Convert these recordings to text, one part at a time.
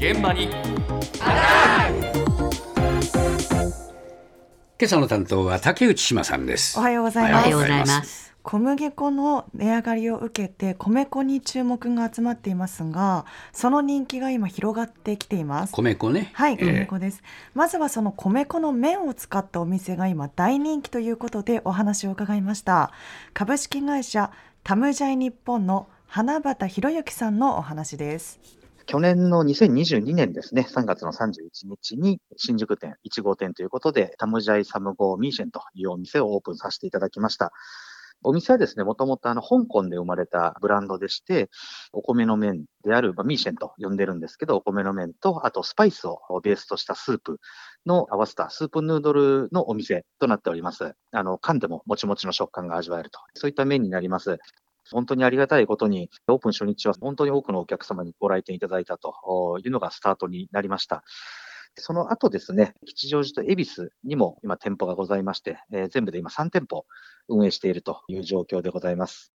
現場に。今朝の担当は竹内島さんです。おはようございます。おはようございます。小麦粉の値上がりを受けて米粉に注目が集まっていますがその人気が今広がってきています。米粉ね。はい、ええ。米粉です。まずはその米粉の麺を使ったお店が今大人気ということでお話を伺いました。株式会社タムジャイ日本の花畑博之さんのお話です。去年の2022年ですね、3月の31日に新宿店1号店ということで、タムジャイサムゴーミーシェンというお店をオープンさせていただきました。お店はですね、もともとあの香港で生まれたブランドでして、お米の麺である、まあ、ミーシェンと呼んでるんですけど、お米の麺と、あとスパイスをベースとしたスープの合わせたスープヌードルのお店となっております。あの、噛んでももちもちの食感が味わえると。そういった麺になります。本当にありがたいことに、オープン初日は本当に多くのお客様にご来店いただいたというのがスタートになりました。その後ですね、吉祥寺と恵比寿にも今店舗がございまして、えー全部で今3店舗運営しているという状況でございます。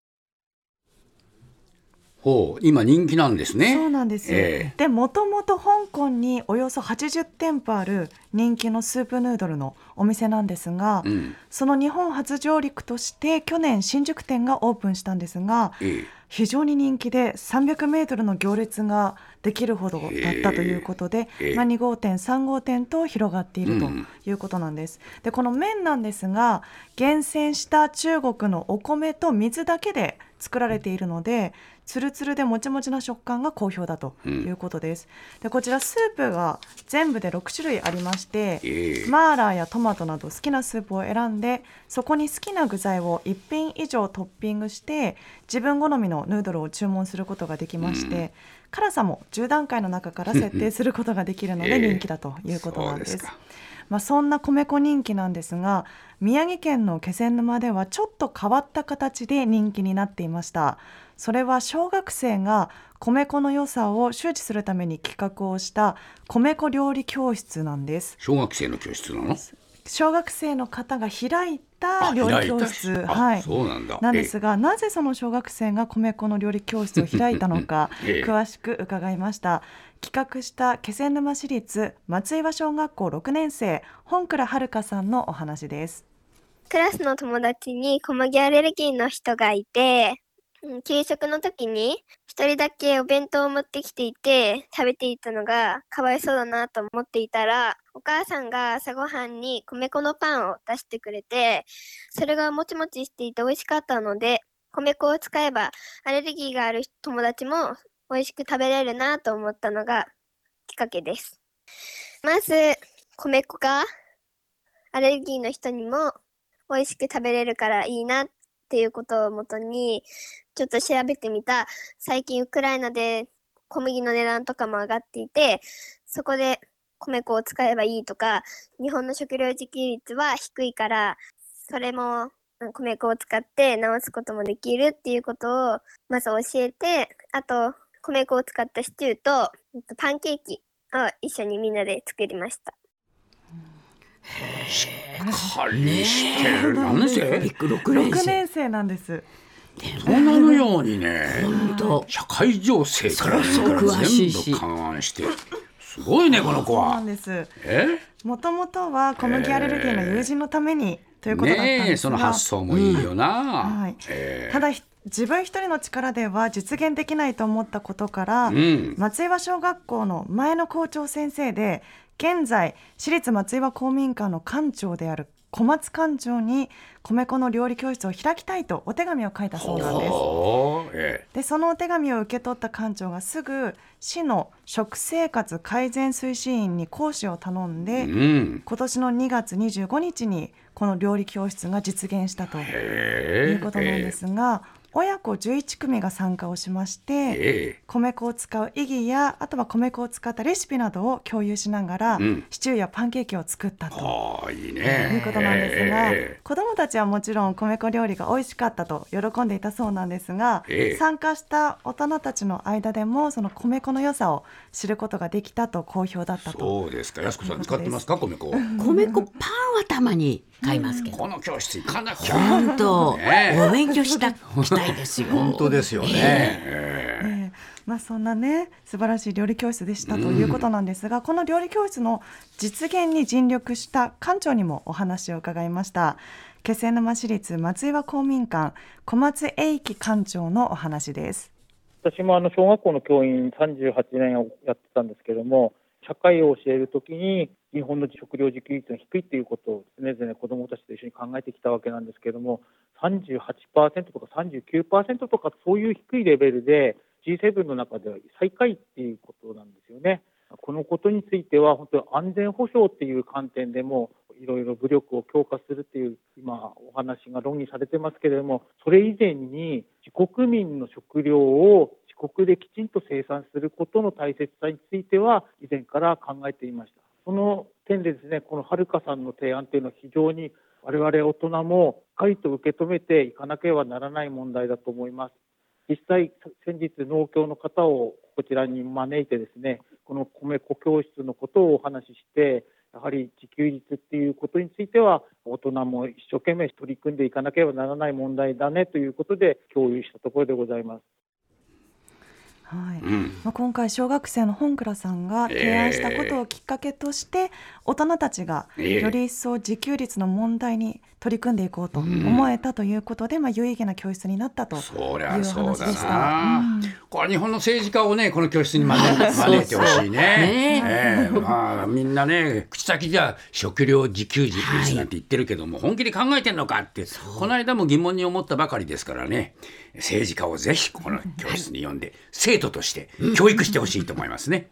ほう今人気なんですね。そうなんです。ええ。で、もともと香港におよそ80店舗ある人気のスープヌードルのお店なんですが、うん。その日本初上陸として去年新宿店がオープンしたんですが、え非常に人気で300メートルの行列ができるほどだったということで、ええ。まあ、2号店3号店と広がっているとうん。いうことなんです。でこの麺なんですが厳選した中国のお米と水だけで作られているのでつるつるでもちもちな食感が好評だということです。でこちらスープが全部で6種類ありまして、ええ。マーラーやトマトなど好きなスープを選んでそこに好きな具材を1品以上トッピングして自分好みのヌードルを注文することができまして、辛さも10段階の中から設定することができるのええ。で人気だということなんです。そうですかまあ、そんな米粉人気なんですが宮城県の気仙沼ではちょっと変わった形で人気になっていました。それは小学生が米粉の良さを周知するために企画をした米粉料理教室なんです。小学生の教室なの？小学生の方が開いた料理教室。はい。そうなんだ。なんですがなぜその小学生が米粉の料理教室を開いたのか ええ。詳しく伺いました企画した気仙沼市立松岩小学校6年生本倉遥さんのお話です。クラスの友達に小麦アレルギーの人がいて、給食の時に一人だけお弁当を持ってきていて食べていたのがかわいそうだなと思っていたらお母さんが朝ごはんに米粉のパンを出してくれてそれがもちもちしていて美味しかったので米粉を使えばアレルギーがある友達も美味しく食べれるなと思ったのがきっかけです。まず米粉がアレルギーの人にも美味しく食べれるからいいなっていうことをもとにちょっと調べてみた最近ウクライナで小麦の値段とかも上がっていてそこで米粉を使えばいいとか日本の食料自給率は低いからそれも米粉を使って直すこともできるっていうことをまず教えてあと米粉を使ったシチューとパンケーキを一緒にみんなで作りました。してる。何年生六年6生年生なんです。そんなのようにね本当。社会情勢から全部勘案してすごいねこの子そうなはんです。え？もともとは小麦アレルギーの友人のためにということだったんですが、その発想もいいよな、はい。ええ。ただひ自分一人の力では実現できないと思ったことから、うん。松岩小学校の前の校長先生で現在私立松岩公民館の館長である小松館長に米粉の料理教室を開きたいとお手紙を書いたそうなんです。でそのお手紙を受け取った館長がすぐ市の食生活改善推進員に講師を頼んえで、うん。今年の2月25日にこの料理教室が実現したということなんですが、親子11組が参加をしまして、ええ。米粉を使う意義やあとは米粉を使ったレシピなどを共有しながら、うん。シチューやパンケーキを作ったと。はあいいとね。いうことなんですが、ええ子どもたちはもちろん米粉料理が美味しかったと喜んでいたそうなんですが、ええ。参加した大人たちの間でもその米粉の良さを知ることができたと好評だったと。そうですか。安子さん使ってますか？米粉。米粉パンはたまに買いますけど。この教室行かなきゃ。本当、ねえ。お勉強したしたいですよ。本当ですよね、ええ。ええ。まあそんなね素晴らしい料理教室でしたということなんですが、この料理教室の実現に尽力した館長にもお話を伺いました。気仙沼市立松岩公民館小松英樹館長のお話です。私もあの小学校の教員38年をやってたんですけども、社会を教えるときに日本の食料自給率が低いということを常々子どもたちと一緒に考えてきたわけなんですけれども、38%とか39%とかそういう低いレベルで G7 の中では最下位っていうことなんですよね。このことについては本当に安全保障っていう観点でもいろいろ武力を強化するっていう今お話が論議されてますけれどもそれ以前に自国民の食料を国できちんと生産することの大切さについては以前から考えていましたその点でですねこのはるかさんの提案というのは非常に我々大人もしっかりと受け止めていかなければならない問題だと思います実際先日農協の方をこちらに招いてですねこの米粉教室のことをお話ししてやはり自給率っていうことについては大人も一生懸命取り組んでいかなければならない問題だねということで共有したところでございます。はい。うん。まあ、今回小学生の本倉さんが提案したことをきっかけとして、大人たちがええ。より一層自給率の問題に取り組んでいこうと思えたということで、まあ、有意義な教室になったというお話でした。な、うん。これ日本の政治家をねこの教室に 招いてほしいね。ね。ええ。まあみんなね口先じゃ食料自給率なんて言ってるけども、本気で考えてんのかってこの間も疑問に思ったばかりですからね政治家をぜひこの教室に呼んで生徒として教育してほしいと思いますね。